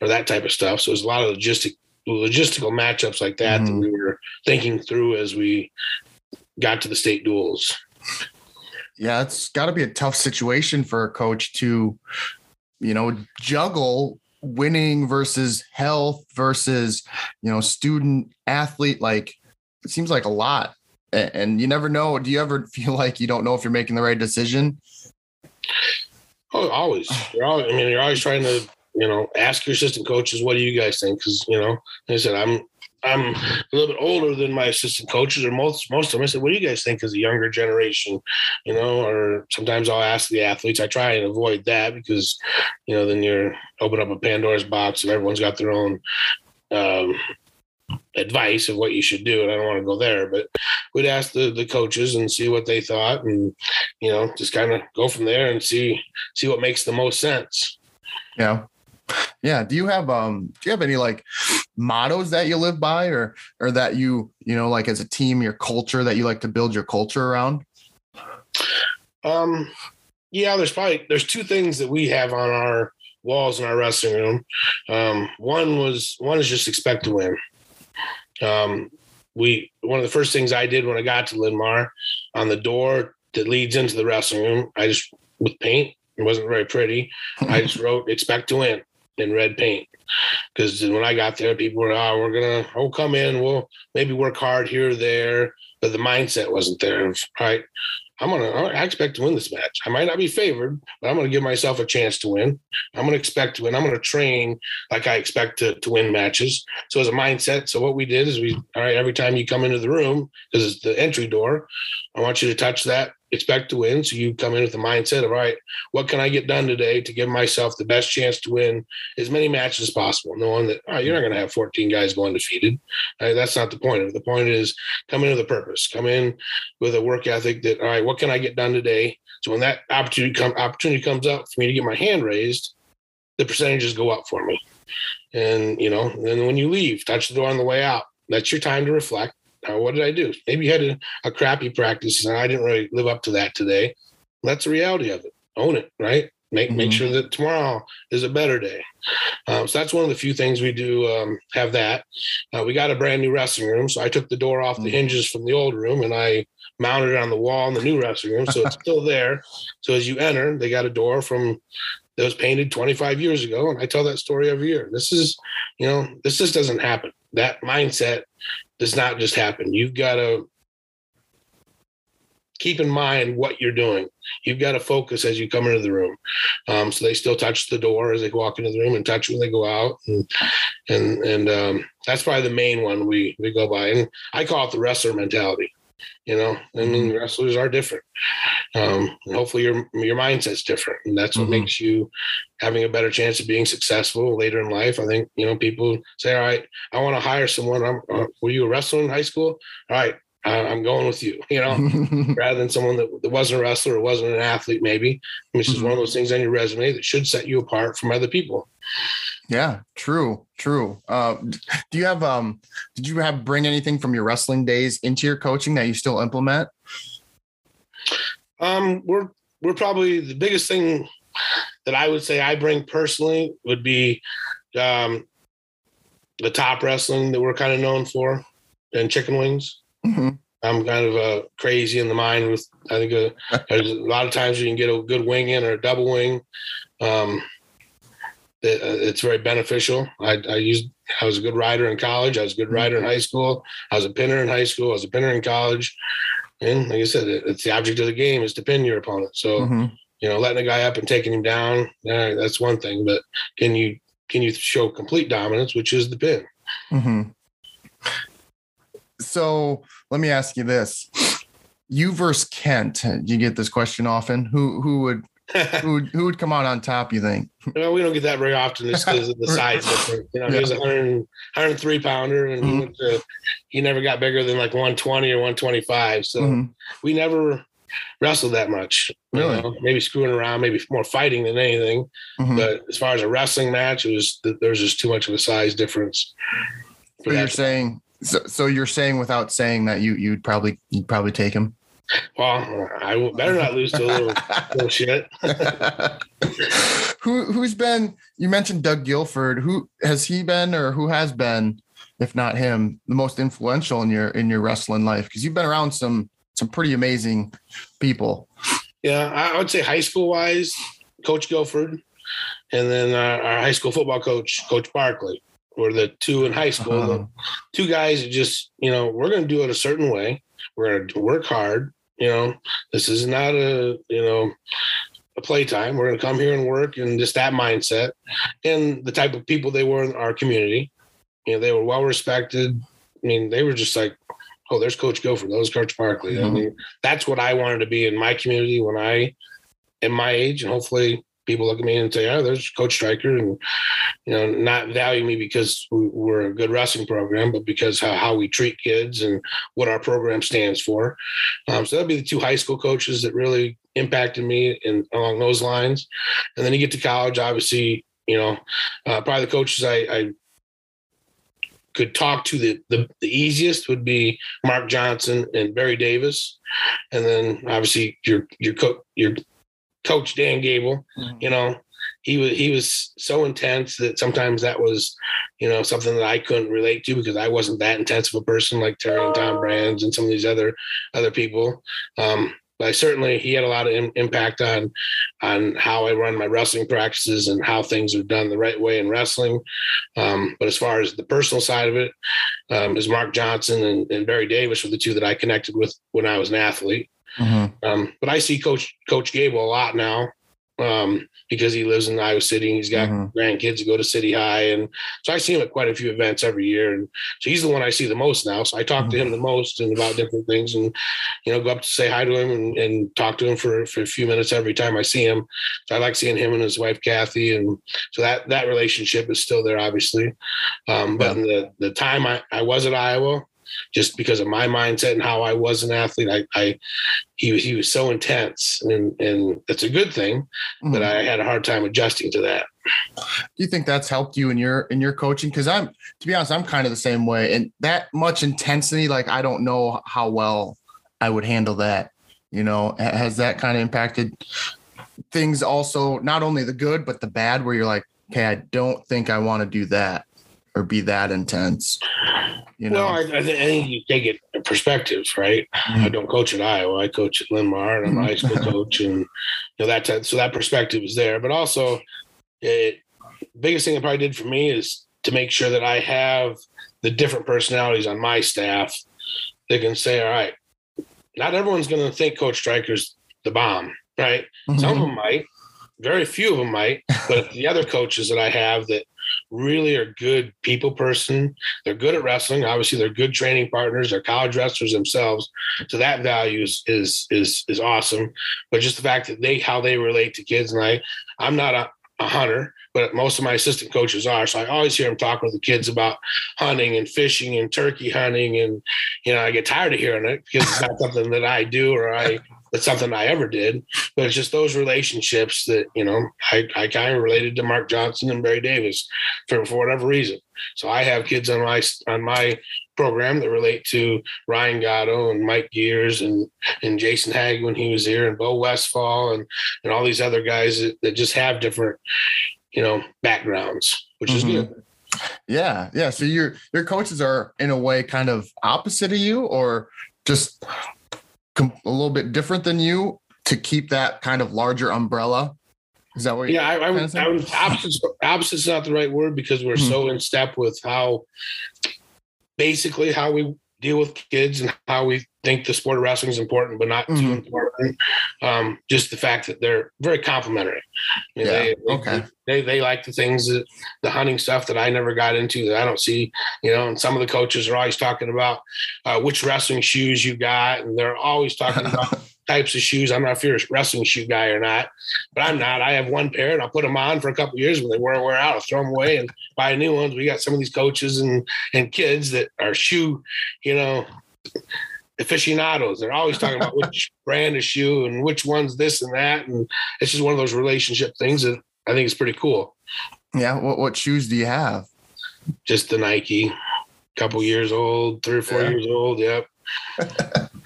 or that type of stuff. So there's a lot of logistic logistical matchups like that that Mhm. we were thinking through as we got to the state duels. Yeah, it's got to be a tough situation for a coach to, you know, juggle winning versus health versus, you know, student athlete. Like, it seems like a lot. And you never know. Do you ever [laughs] feel like you don't know if you're making the right decision? Oh, always. You're always. I mean, you're always trying to, you know, ask your assistant coaches, what do you guys think? Because you know, like I said, I'm I'm a little bit older than my assistant coaches, or most most of them. I said, what do you guys think as a younger generation? You know, or sometimes I'll ask the athletes. I try and avoid that because, you know, then you're open up a Pandora's box and everyone's got their own. Um, advice of what you should do and i don't want to go there but we'd ask the, the coaches and see what they thought and you know just kind of go from there and see see what makes the most sense. Yeah. Yeah. Do you have um do you have any like mottos that you live by or or that you, you know, like as a team, your culture that you like to build your culture around? Um, yeah, there's probably there's two things that we have on our walls in our wrestling room. Um, one was one is just expect to win. Um, we one of the first things I did when I got to Linn-Mar on the door that leads into the wrestling room, I just with paint. It wasn't very pretty. I just [laughs] wrote expect to win in red paint. Because when I got there, people were, oh, we're gonna oh come in, we'll maybe work hard here or there. But the mindset wasn't there. Right, I'm gonna I expect to win this match. I might not be favored, but I'm gonna give myself a chance to win. I'm gonna expect to win. I'm gonna train like I expect to, to win matches. So as a mindset, so what we did is we all right, every time you come into the room, because it's the entry door, I want you to touch that, expect to win. So you come in with the mindset of all right, what can I get done today to give myself the best chance to win as many matches as possible, knowing that all right, you're not gonna have 14 guys going defeated. Right, that's not the point. The point is come in with a purpose, come in with a work ethic that all right, what can I get done today? So when that opportunity come opportunity comes up for me to get my hand raised, the percentages go up for me. And you know, then when you leave, touch the door on the way out. That's your time to reflect. Now, what did I do? Maybe you had a, a crappy practice and I didn't really live up to that today. That's the reality of it. Own it, right? Make make Mhm. sure that tomorrow is a better day. Um, so that's one of the few things we do um, have that. Uh, we got a brand new wrestling room, so I took the door off the Mhm. hinges from the old room and I mounted it on the wall in the new wrestling room, so it's [laughs] still there. So as you enter, they got a door from that was painted 25 years ago, and I tell that story every year. This is, you know, this just doesn't happen. That mindset does not just happen. You've got to keep in mind what you're doing. You've got to focus as you come into the room. Um, so they still touch the door as they walk into the room and touch when they go out. And and and um, that's probably the main one we we go by. And I call it the wrestler mentality. You know, I mean, mm-hmm. wrestlers are different. Um, hopefully your your mindset's different, and that's what mm-hmm. makes you having a better chance of being successful later in life. I think you know people say, "All right, I want to hire someone. I'm, uh, were you a wrestler in high school? All right, I'm going with you, [laughs] you know, [laughs] rather than someone that, that, wasn't a wrestler or wasn't an athlete, maybe, which is mm-hmm. one of those things on your resume that should set you apart from other people. Yeah, true, true. Uh, do you have, um, did you have bring anything from your wrestling days into your coaching that you still implement? Um, we're, we're probably the biggest thing that I would say I bring personally would be, um, the top wrestling that we're kind of known for and chicken wings. Mm-hmm. I'm kind of uh, crazy in the mind with, I think uh, there's a lot of times you can get a good wing in or a double wing. Um, it, uh, it's very beneficial. I, I used, I was a good rider in college. I was a good rider in high school. I was a pinner in high school. I was a pinner in college. And like I said, it, it's the object of the game is to pin your opponent. So, mm-hmm. you know, letting a guy up and taking him down, yeah, that's one thing. But can you, can you show complete dominance, which is the pin? Mm-hmm so let me ask you this: You versus Kent. You get this question often? Who who would who would, who would come out on top? You think? [laughs] Well, we don't get that very often just because of the [laughs] size difference. You know, yeah. he was a 100, 103 pounder, and mm-hmm. he, to, he never got bigger than like 120 or 125. So mm-hmm. we never wrestled that much. Really? You know? Maybe screwing around, maybe more fighting than anything. Mm-hmm. But as far as a wrestling match, it was there was just too much of a size difference. So you're saying so, so you're saying without saying that you you'd probably you'd probably take him. Well, I better not lose to a little, [laughs] bullshit. who who's been? You mentioned Doug Guilford. Who has he been, or who has been, if not him, the most influential in your in your wrestling life? Because you've been around some some pretty amazing people. Yeah, I would say high school wise, Coach Guilford, and then uh, our high school football coach, Coach Barkley were the two in high school. Uh-huh. two guys just, you know, we're going to do it a certain way. We're going to work hard. You know, this is not a, you know, a playtime. We're going to come here and work and just that mindset and the type of people they were in our community. You know, they were well respected. I mean, they were just like, oh, there's Coach Guilford, those Coach Barkley. Mm-hmm. I mean, that's what I wanted to be in my community when I am my age, and hopefully people look at me and say, "Oh, there's Coach Streicher," and you know, not value me because we're a good wrestling program, but because how, how we treat kids and what our program stands for. Um, so that'd be the two high school coaches that really impacted me in along those lines. And then you get to college, obviously, you know, uh, probably the coaches I, I could talk to the, the, the easiest would be Mark Johnson and Barry Davis, and then obviously your your co- your coach Dan Gable. Mm-hmm. You know, he was he was so intense that sometimes that was, you know, something that I couldn't relate to because I wasn't that intense of a person like Terry and Tom Brands and some of these other other people. Um, but I certainly he had a lot of in, impact on on how I run my wrestling practices and how things are done the right way in wrestling. Um, but as far as the personal side of it, um, is Mark Johnson and, and Barry Davis were the two that I connected with when I was an athlete. Mm-hmm. Um, but I see Coach Coach Gable a lot now um, because he lives in Iowa City and he's got mm-hmm. grandkids who go to City High, and so I see him at quite a few events every year. And so he's the one I see the most now. So I talk mm-hmm. to him the most and about different things, and you know, go up to say hi to him and, and talk to him for, for a few minutes every time I see him. So I like seeing him and his wife Kathy, and so that that relationship is still there, obviously. Um, but yeah. in the the time I, I was at Iowa, just because of my mindset and how I was an athlete. I, I he was he was so intense, and and it's a good thing, mm-hmm. but I had a hard time adjusting to that. Do you think that's helped you in your in your coaching? Because I'm to be honest, I'm kind of the same way, and that much intensity, like I don't know how well I would handle that. You know, has that kind of impacted things? Also, not only the good but the bad, where you're like, okay, I don't think I want to do that or be that intense. You know? Well, I, I, think you take it in perspective, right? Mm-hmm. I don't coach at Iowa. I coach at Linn-Mar, and I'm a high school mm-hmm. [laughs] coach, and you know that so that perspective is there. But also, it biggest thing it probably did for me is to make sure that I have the different personalities on my staff that can say, all right, not everyone's going to think Coach Streicher's the bomb, right? Mm-hmm. Some of them might, very few of them might, but [laughs] the other coaches that I have that really are good people person, they're good at wrestling. Obviously, they're good training partners. They're college wrestlers themselves, so that value is is is, is awesome. But just the fact that they how they relate to kids, and I, I'm not a, a hunter, but most of my assistant coaches are. So I always hear them talking with the kids about hunting and fishing and turkey hunting, and you know I get tired of hearing it because it's not [laughs] something that I do or I it's something I ever did, but it's just those relationships that, you know, I, I kind of related to Mark Johnson and Barry Davis for, for whatever reason. So I have kids on my, on my program that relate to Ryan Gatto and Mike Gears and, and Jason Hag when he was here and Bo Westfall and, and all these other guys that, that just have different, you know, backgrounds, which is mm-hmm. good. Yeah. Yeah. So your, your coaches are in a way kind of opposite of you or just a little bit different than you to keep that kind of larger umbrella? Is that what? Yeah, I, I would. I would opposite. Opposite's not the right word because we're mm-hmm. so in step with how, basically, how we deal with kids and how we think the sport of wrestling is important, but not mm-hmm. too important. Um, just the fact that they're very complimentary. I mean, yeah. They, okay. They, they like the things that the hunting stuff that I never got into that I don't see, you know, and some of the coaches are always talking about uh, which wrestling shoes you got. And they're always talking [laughs] about types of shoes. I'm not if you're a wrestling shoe guy or not, but I'm not. I have one pair and I'll put them on for a couple years when they wear wear out. I'll throw them away and buy new ones. We got some of these coaches and and kids that are shoe, you know, aficionados. They're always talking about [laughs] which brand of shoe and which one's this and that, and it's just one of those relationship things that I think is pretty cool. Yeah. What what shoes do you have? Just the Nike. Couple years old, three or four yeah. years old. Yep. [laughs]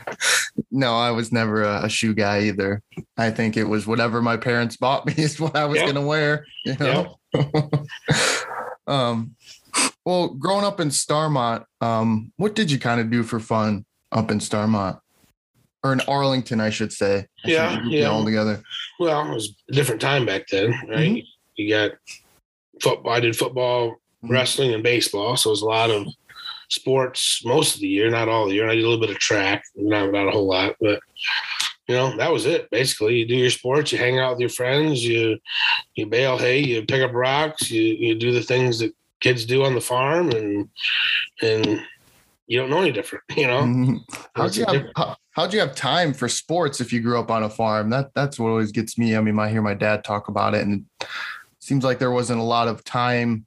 no, I was never a, a, shoe guy either. I think it was whatever my parents bought me [laughs] is what I was yep. gonna wear. You know. Yep. [laughs] um. Well, growing up in Starmont, um, what did you kind of do for fun up in Starmont? Or in Arlington, I should say. I yeah, yeah. All together. Well, it was a different time back then, right? Mm-hmm. You got football. I did football, mm-hmm. wrestling, and baseball, so it was a lot of sports most of the year, not all the year. And I did a little bit of track, not not a whole lot, but you know that was it. Basically, you do your sports, you hang out with your friends, you you bale hay, you pick up rocks, you you do the things that kids do on the farm, and and you don't know any different, [laughs] you know. Mm-hmm. How'd you have how, how'd you have time for sports if you grew up on a farm? That that's what always gets me. I mean, I hear my dad talk about it, and it seems like there wasn't a lot of time,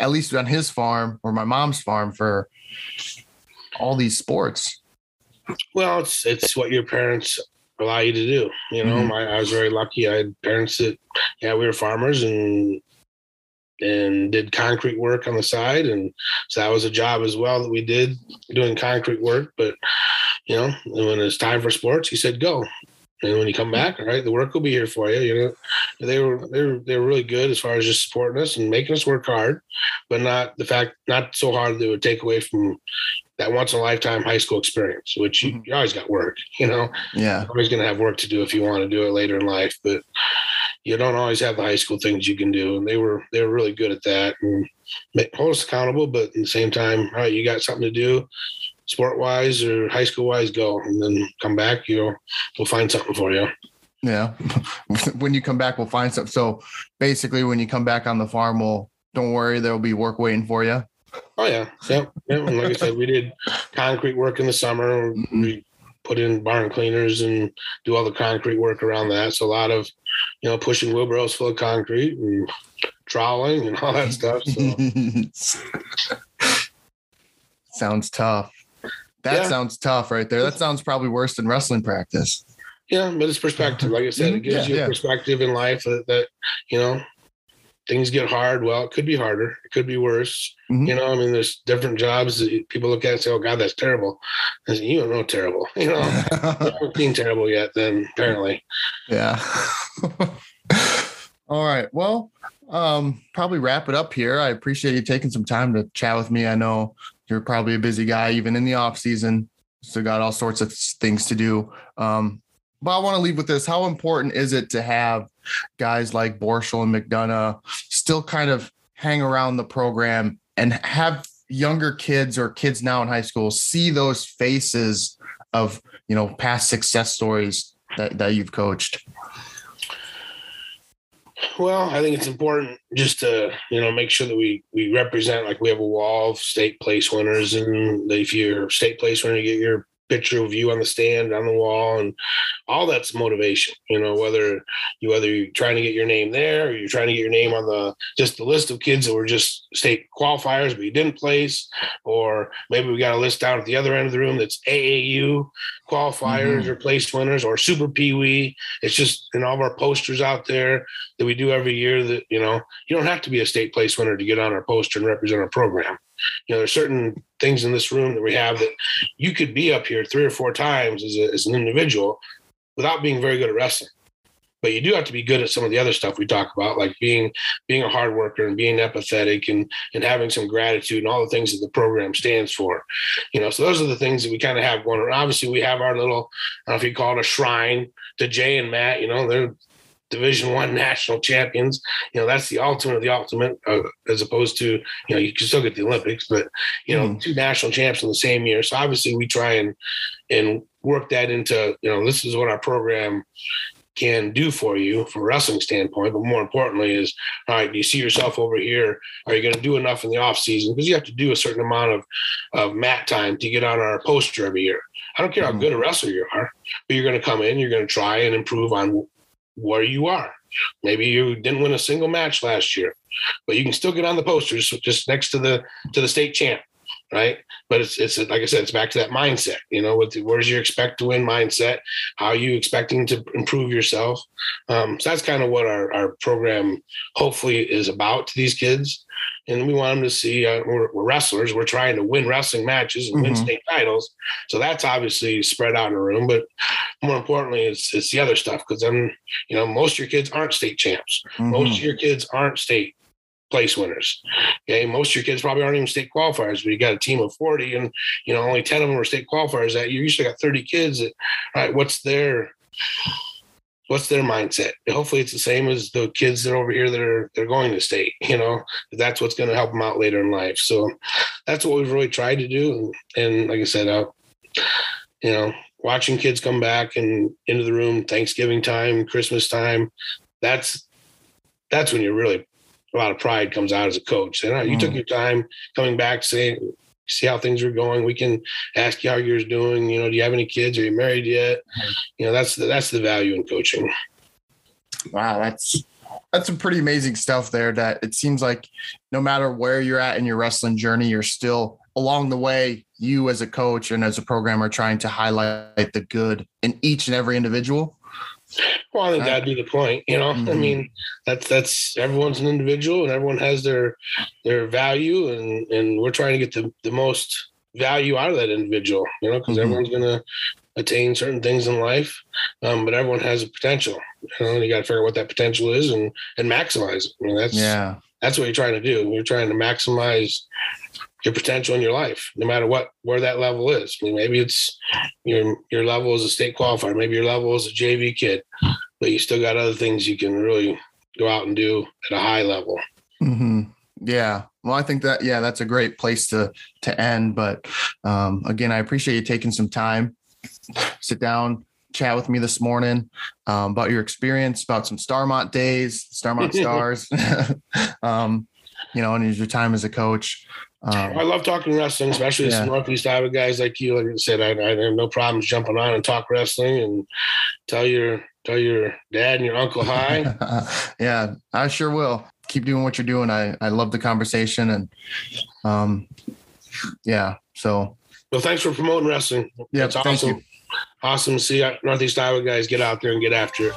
at least on his farm or my mom's farm, for all these sports. Well, it's it's what your parents allow you to do. You know, mm-hmm. my, I was very lucky. I had parents that, yeah, we were farmers and and did concrete work on the side. And so that was a job as well that we did doing concrete work. But, you know, when it's time for sports, he said, go. And when you come back, all right, the work will be here for you. You know, they were they were they were really good as far as just supporting us and making us work hard, but not the fact not so hard that it would take away from that once in a lifetime high school experience, which you, mm-hmm. you always got work, you know. Yeah. You're always gonna have work to do if you want to do it later in life. But you don't always have the high school things you can do. And they were they were really good at that and hold us accountable, but at the same time, all right, you got something to do, sport wise or high school wise, go and then come back. You know, we'll find something for you. Yeah, [laughs] when you come back, we'll find something. So basically, when you come back on the farm, we'll don't worry, there'll be work waiting for you. Oh yeah, yeah. yeah. And like I said, we did concrete work in the summer. Mm-hmm. We put in barn cleaners and do all the concrete work around that. So a lot of, you know, pushing wheelbarrows full of concrete and troweling and all that stuff. So. [laughs] sounds tough. That yeah. sounds tough right there. That sounds probably worse than wrestling practice. Yeah, but it's perspective. Like I said, it gives yeah, you a perspective in life that, that, you know, things get hard. Well, it could be harder. It could be worse. Mm-hmm. You know, I mean, there's different jobs that people look at and say, "Oh God, that's terrible." And you don't know terrible. You know, [laughs] haven't seen terrible yet. Then apparently, yeah. [laughs] All right. Well, um, probably wrap it up here. I appreciate you taking some time to chat with me. I know you're probably a busy guy, even in the off season. So got all sorts of things to do. Um, but I want to leave with this. How important is it to have guys like Borschel and McDonough still kind of hang around the program and have younger kids or kids now in high school see those faces of you know past success stories that, that you've coached? Well, I think it's important just to you know make sure that we we represent like we have a wall of state place winners, and if you're state place winner, you get your picture of you on the stand on the wall and all that's motivation you know whether you whether you're trying to get your name there or you're trying to get your name on the just the list of kids that were just state qualifiers but you didn't place or maybe we got a list down at the other end of the room that's aau qualifiers mm-hmm. or place winners or super peewee it's just in all of our posters out there that we do every year that you know you don't have to be a state place winner to get on our poster and represent our program you know, there's certain things in this room that we have that you could be up here three or four times as, a, as an individual without being very good at wrestling. But you do have to be good at some of the other stuff we talk about, like being being a hard worker and being empathetic and and having some gratitude and all the things that the program stands for. You know, so those are the things that we kind of have going on. Obviously, we have our little, I don't know if you call it a shrine to Jay and Matt. You know, they're division one national champions. You know that's the ultimate of the ultimate uh, as opposed to you know you can still get the olympics but you know mm. two national champs in the same year. So obviously we try and and work that into you know this is what our program can do for you from a wrestling standpoint but more importantly is all right do you see yourself over here? Are you going to do enough in the off season? Because you have to do a certain amount of of mat time to get on our poster every year. I don't care how mm. good a wrestler you are, but you're going to come in, you're going to try and improve on where you are. Maybe you didn't win a single match last year, but you can still get on the posters just next to the to the state champ, right? But it's it's like I said, it's back to that mindset. You know, with the, where's your expect to win mindset? How are you expecting to improve yourself? Um, so that's kind of what our our program hopefully is about to these kids and we want them to see uh, we're, we're, wrestlers. We're trying to win wrestling matches and mm-hmm. win state titles. So that's obviously spread out in the room. But more importantly, it's it's the other stuff because then you know most of your kids aren't state champs. Mm-hmm. Most of your kids aren't state place winners. Okay, most of your kids probably aren't even state qualifiers, but you got a team of 40 and you know only 10 of them are state qualifiers that year. You still got 30 kids that all right, what's their what's their mindset? Hopefully, it's the same as the kids that are over here that are they're going to state. [laughs] You know, that's what's going to help them out later in life. So that's what we've really tried to do. And, and like I said, uh, you know, watching kids come back and into the room, Thanksgiving time, Christmas time, that's that's when you're really a lot of pride comes out as a coach. And you mm. took your time coming back, saying see how things are going. We can ask you how yours doing. You know, do you have any kids? Are you married yet? Mm-hmm. You know, that's the, that's the value in coaching. Wow, that's that's some pretty amazing stuff there. That it seems like no matter where you're at in your wrestling journey, you're still along the way. You as a coach and as a programmer trying to highlight the good in each and every individual. Well, I think that'd be the point. You know, mm-hmm. I mean, that's that's everyone's an individual, and everyone has their their value, and and we're trying to get the the most value out of that individual. You know, because mm-hmm. everyone's gonna attain certain things in life, um, but everyone has a potential. You know, you got to figure out what that potential is and and maximize it. I mean, that's yeah, that's what you're trying to do. You're trying to maximize your potential in your life, no matter what where that level is. I mean, maybe it's your your level as a state qualifier, maybe your level as a JV kid, but you still got other things you can really go out and do at a high level. Mm-hmm. Yeah. Well, I think that yeah, that's a great place to to end. But um, again, I appreciate you taking some time, sit down, chat with me this morning um, about your experience, about some Starmont days, Starmont [laughs] stars, [laughs] um, you know, and your time as a coach. Um, I love talking wrestling, especially yeah. Northeast Iowa guys like you. Like I said, I, I, have no problems jumping on and talk wrestling and tell your tell your dad and your uncle hi. [laughs] yeah, I sure will. Keep doing what you're doing. I I love the conversation and um, yeah. So. Well, thanks for promoting wrestling. Yeah, it's awesome. Awesome to see Northeast Iowa guys get out there and get after it.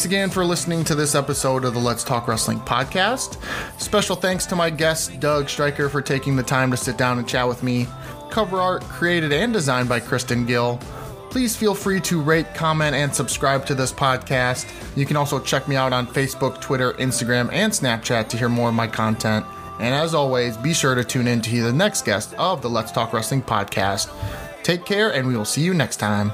Thanks again for listening to this episode of the Let's Talk Wrestling podcast. Special thanks to my guest, Doug Streicher, for taking the time to sit down and chat with me. Cover art created and designed by Kristen Gill. Please feel free to rate, comment, and subscribe to this podcast. You can also check me out on Facebook, Twitter, Instagram, and Snapchat to hear more of my content. And as always, be sure to tune in to hear the next guest of the Let's Talk Wrestling podcast. Take care, and we will see you next time.